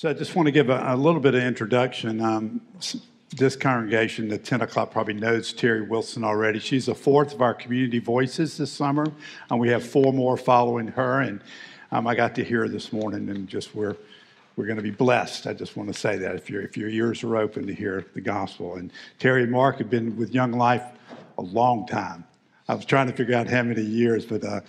So I just want to give a, a little bit of introduction. Um, this congregation at 10 o'clock probably knows Terry Wilson already. She's the fourth of our community voices this summer, and we have four more following her. And um, I got to hear this morning, and just we're we're going to be blessed. I just want to say that if, your if your ears are open to hear the gospel. And Terry and Mark have been with Young Life a long time. I was trying to figure out how many years, but uh,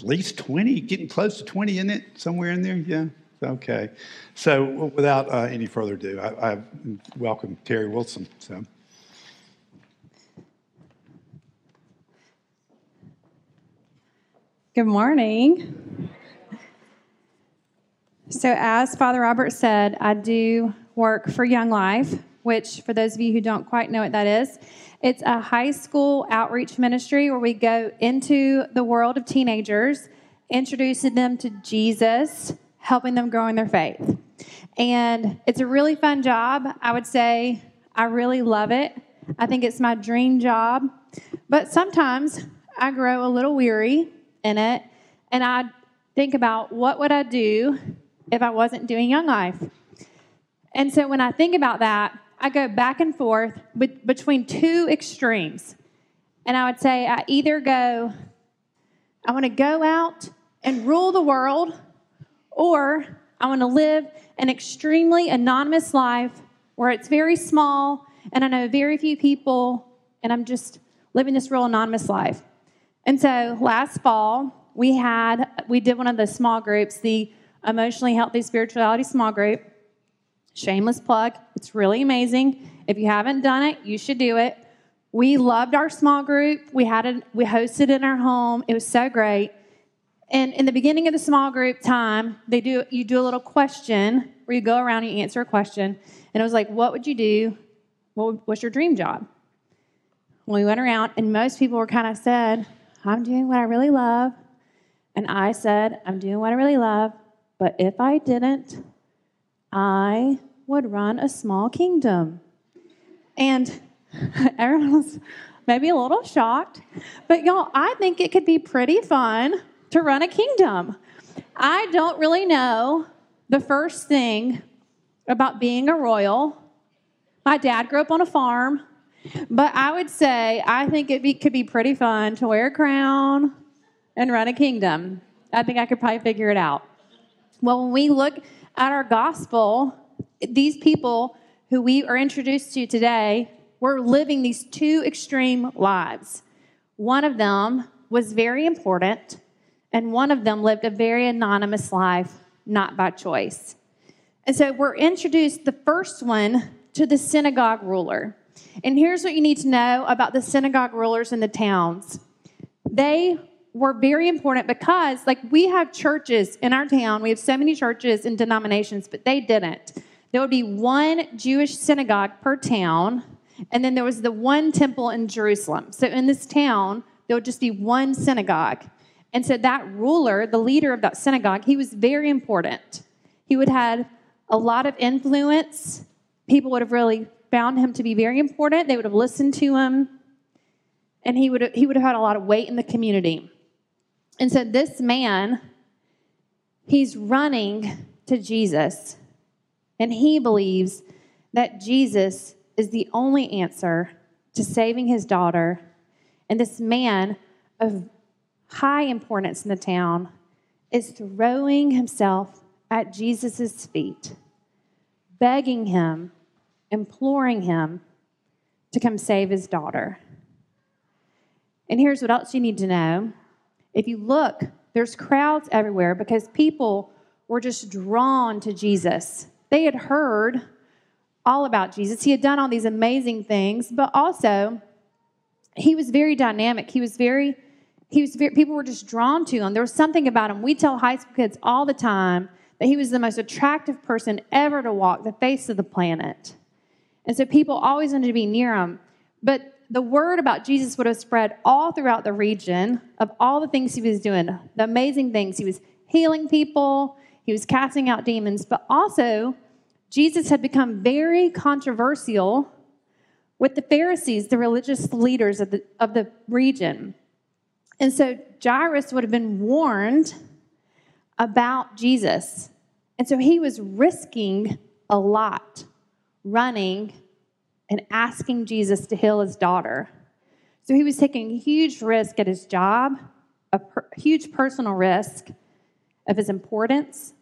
at least 20, getting close to 20, isn't it? Somewhere in there? Yeah. Okay. So without uh, any further ado, I, I welcome Terry Wilson. So. Good morning. So, as Father Robert said, I do work for Young Life, which, for those of you who don't quite know what that is, it's a high school outreach ministry where we go into the world of teenagers, introducing them to Jesus, helping them grow in their faith. And it's a really fun job. I would say I really love it. I think it's my dream job. But sometimes I grow a little weary in it, and I think about what would I do if I wasn't doing Young Life. And so when I think about that, I go back and forth with, between two extremes. And I would say I either go, I want to go out and rule the world, or I want to live an extremely anonymous life where it's very small and I know very few people, and I'm just living this real anonymous life. And so last fall, we had, we did one of the small groups, the Emotionally Healthy Spirituality Small Group. Shameless plug. It's really amazing. If you haven't done it, you should do it. We loved our small group. We had it, we hosted in our home. It was so great. And in the beginning of the small group time, they do you do a little question where you go around and you answer a question. And it was like, what would you do? What, what's your dream job? we went around, and most people were kind of said, I'm doing what I really love. And I said, I'm doing what I really love. But if I didn't, I would run a small kingdom. And everyone was maybe a little shocked, but y'all, I think it could be pretty fun to run a kingdom. I don't really know the first thing about being a royal. My dad grew up on a farm, but I would say I think it be, could be pretty fun to wear a crown and run a kingdom. I think I could probably figure it out. Well, when we look at our gospel, these people who we are introduced to today were living these two extreme lives. One of them was very important, and one of them lived a very anonymous life, not by choice. And so we're introduced, the first one, to the synagogue ruler. And here's what you need to know about the synagogue rulers in the towns they were very important because, like, we have churches in our town. We have so many churches and denominations, but they didn't. There would be one Jewish synagogue per town, and then there was the one temple in Jerusalem. So in this town, there would just be one synagogue. And so that ruler, the leader of that synagogue, he was very important. He would have a lot of influence. People would have really found him to be very important. They would have listened to him. And he would have, he would have had a lot of weight in the community. And so this man, he's running to Jesus, and he believes that Jesus is the only answer to saving his daughter. And this man of high importance in the town is throwing himself at Jesus' feet, begging him, imploring him to come save his daughter. And here's what else you need to know if you look, there's crowds everywhere because people were just drawn to Jesus. They had heard all about Jesus. He had done all these amazing things, but also he was very dynamic. He was very he was people were just drawn to him. There was something about him. We tell high school kids all the time that he was the most attractive person ever to walk the face of the planet. And so people always wanted to be near him. But the word about Jesus would have spread all throughout the region of all the things he was doing, the amazing things. He was healing people, he was casting out demons, but also Jesus had become very controversial with the Pharisees, the religious leaders of the, of the region. And so Jairus would have been warned about Jesus. And so he was risking a lot, running and asking Jesus to heal his daughter. So he was taking a huge risk at his job, a per- huge personal risk of his importance,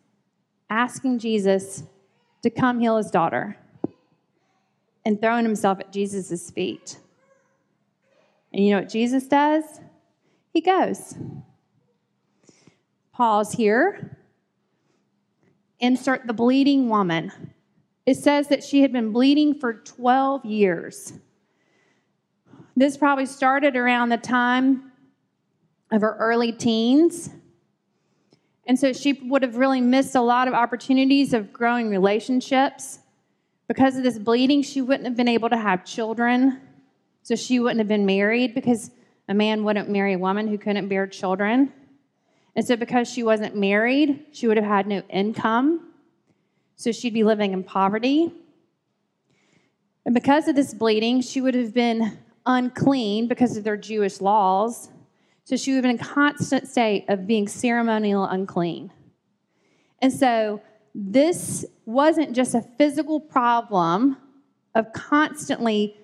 asking Jesus to come heal his daughter and throwing himself at Jesus' feet. And you know what Jesus does? He goes. Pause here. Insert the bleeding woman. It says that she had been bleeding for 12 years. This probably started around the time of her early teens. And so she would have really missed a lot of opportunities of growing relationships. Because of this bleeding, she wouldn't have been able to have children. So she wouldn't have been married because a man wouldn't marry a woman who couldn't bear children. And so, because she wasn't married, she would have had no income. So, she'd be living in poverty. And because of this bleeding, she would have been unclean because of their Jewish laws. So, she would have been in a constant state of being ceremonial unclean. And so, this wasn't just a physical problem of constantly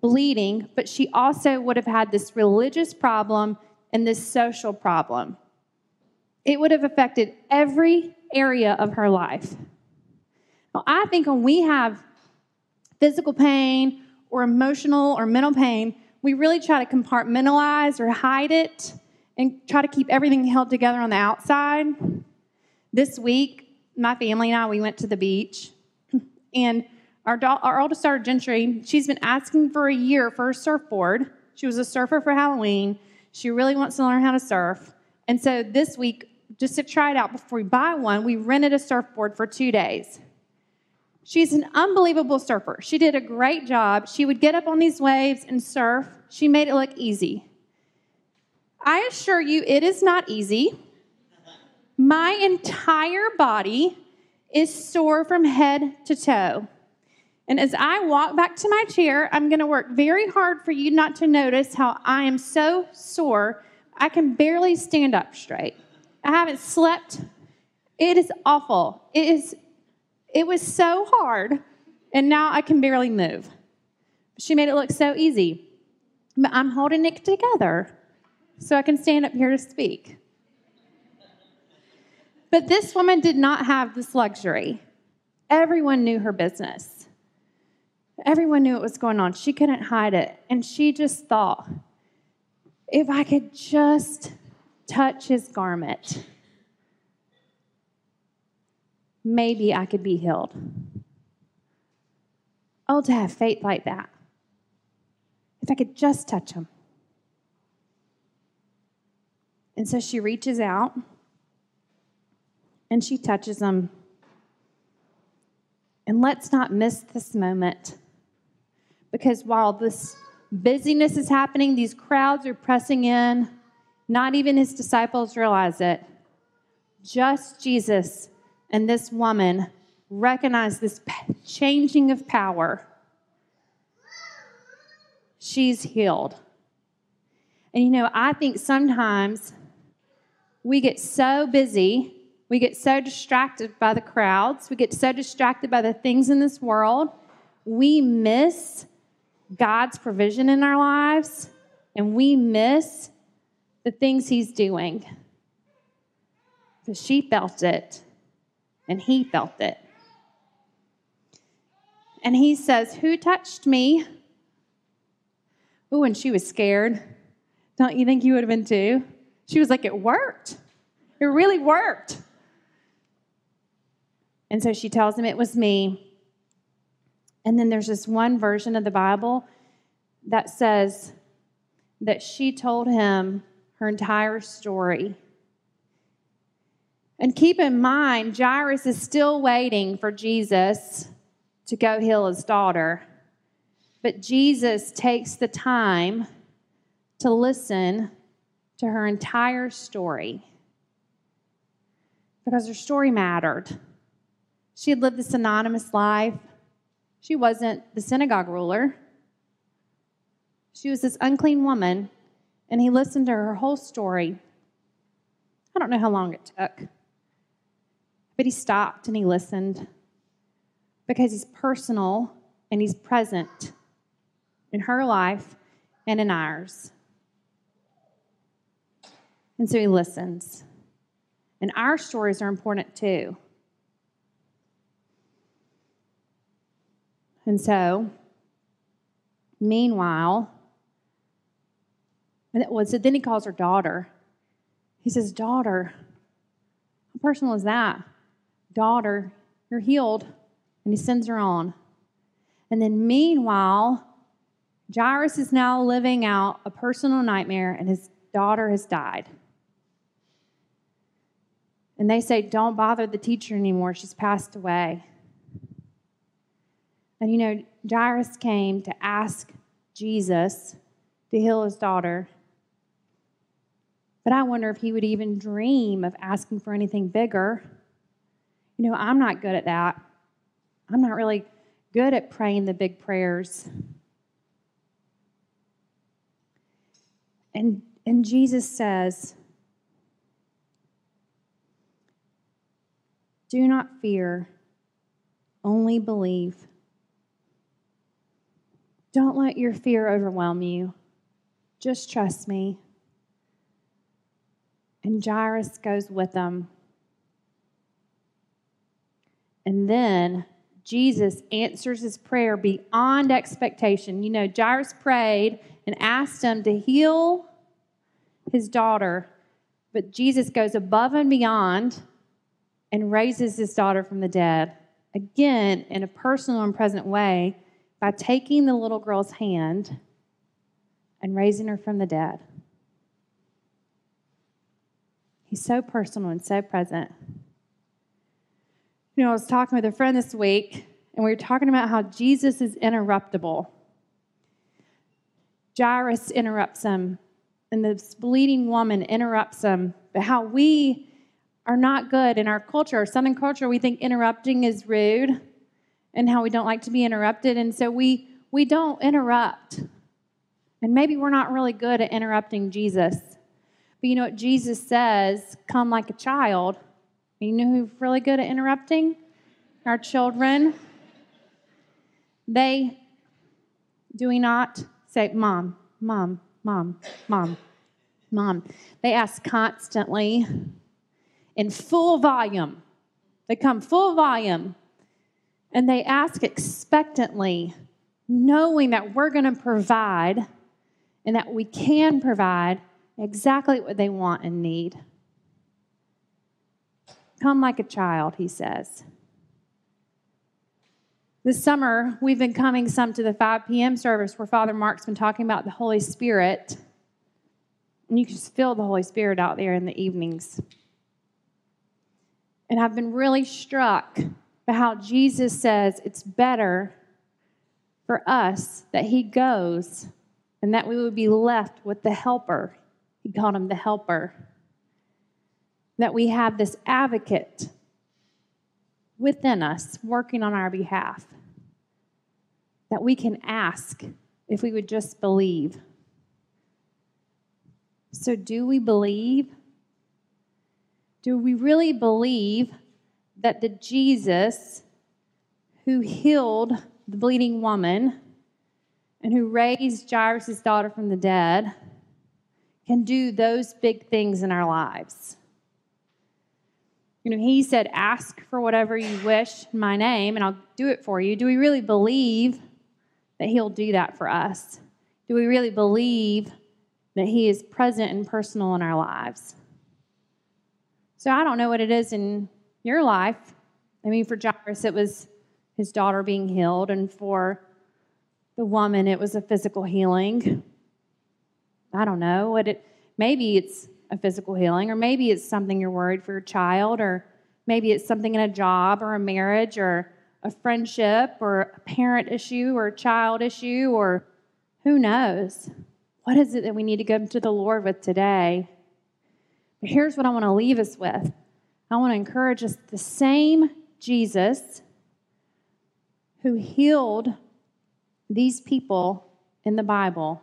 bleeding, but she also would have had this religious problem and this social problem. It would have affected every area of her life. Now, I think when we have physical pain or emotional or mental pain, we really try to compartmentalize or hide it and try to keep everything held together on the outside. This week, my family and I, we went to the beach, and our, do- our oldest daughter, Gentry, she's been asking for a year for a surfboard. She was a surfer for Halloween. She really wants to learn how to surf. And so this week, just to try it out before we buy one, we rented a surfboard for two days. She's an unbelievable surfer. She did a great job. She would get up on these waves and surf. She made it look easy. I assure you, it is not easy. My entire body is sore from head to toe. And as I walk back to my chair, I'm going to work very hard for you not to notice how I am so sore, I can barely stand up straight. I haven't slept. It is awful. It is it was so hard, and now I can barely move. She made it look so easy. But I'm holding it together so I can stand up here to speak. But this woman did not have this luxury. Everyone knew her business. Everyone knew what was going on. She couldn't hide it. And she just thought, if I could just touch his garment, maybe I could be healed. Oh, to have faith like that. If I could just touch him. And so she reaches out and she touches him. And let's not miss this moment because while this busyness is happening, these crowds are pressing in, not even his disciples realize it. Just Jesus and this woman recognize this changing of power. She's healed. And you know, I think sometimes we get so busy, we get so distracted by the crowds, we get so distracted by the things in this world, we miss God's provision in our lives and we miss the things He's doing. Because she felt it and he felt it. And he says, Who touched me? Ooh, and she was scared. Don't you think you would have been too? She was like, It worked. It really worked. And so she tells him it was me. And then there's this one version of the Bible that says that she told him her entire story. And keep in mind, Jairus is still waiting for Jesus to go heal his daughter. But Jesus takes the time to listen to her entire story because her story mattered. She had lived this anonymous life. She wasn't the synagogue ruler. She was this unclean woman, and he listened to her whole story. I don't know how long it took. But he stopped and he listened because he's personal and he's present in her life and in ours. And so he listens. And our stories are important too. And so, meanwhile, and it was, so then he calls her daughter. He says, Daughter, how personal is that? Daughter, you're healed. And he sends her on. And then, meanwhile, Jairus is now living out a personal nightmare, and his daughter has died. And they say, Don't bother the teacher anymore. She's passed away. And you know, Jairus came to ask Jesus to heal his daughter. But I wonder if he would even dream of asking for anything bigger. You know, I'm not good at that. I'm not really good at praying the big prayers. And, and Jesus says, Do not fear, only believe. Don't let your fear overwhelm you. Just trust me. And Jairus goes with them. And then Jesus answers his prayer beyond expectation. You know, Jairus prayed and asked him to heal his daughter, but Jesus goes above and beyond and raises his daughter from the dead, again, in a personal and present way, by taking the little girl's hand and raising her from the dead. He's so personal and so present. You know, I was talking with a friend this week, and we were talking about how Jesus is interruptible. Jairus interrupts him, and this bleeding woman interrupts him, but how we are not good in our culture. Our Southern culture, we think interrupting is rude and how we don't like to be interrupted. And so we, we don't interrupt. And maybe we're not really good at interrupting Jesus. But you know what Jesus says? Come like a child. You know who's really good at interrupting? Our children. They, do we not say, Mom, Mom, Mom, Mom, Mom? They ask constantly in full volume. They come full volume and they ask expectantly, knowing that we're going to provide and that we can provide exactly what they want and need. Come like a child, he says. This summer, we've been coming some to the 5 p.m. service where Father Mark's been talking about the Holy Spirit. And you can just feel the Holy Spirit out there in the evenings. And I've been really struck by how Jesus says it's better for us that he goes and that we would be left with the helper. He called him the helper. That we have this advocate within us working on our behalf. That we can ask if we would just believe. So, do we believe? Do we really believe that the Jesus who healed the bleeding woman and who raised Jairus' daughter from the dead can do those big things in our lives? You know, he said, Ask for whatever you wish in my name, and I'll do it for you. Do we really believe that he'll do that for us? Do we really believe that he is present and personal in our lives? So I don't know what it is in your life. I mean, for Jairus, it was his daughter being healed, and for the woman, it was a physical healing. I don't know what it. Maybe it's a physical healing, or maybe it's something you're worried for your child, or maybe it's something in a job, or a marriage, or a friendship, or a parent issue, or a child issue, or who knows? What is it that we need to go to the Lord with today? But here's what I want to leave us with I want to encourage us the same Jesus who healed these people in the Bible,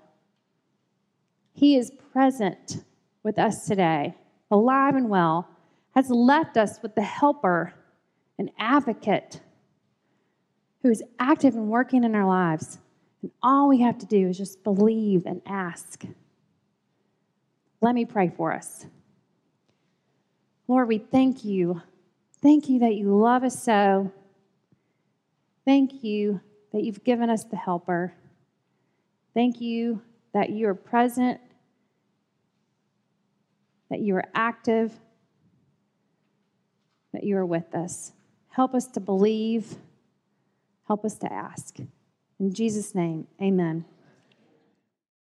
he is present with us today, alive and well, has left us with the helper an advocate who is active and working in our lives. And all we have to do is just believe and ask. Let me pray for us. Lord, we thank you. Thank you that you love us so. Thank you that you've given us the helper. Thank you that you are present, that you are active, that you are with us. Help us to believe. Help us to ask. In Jesus' name, amen.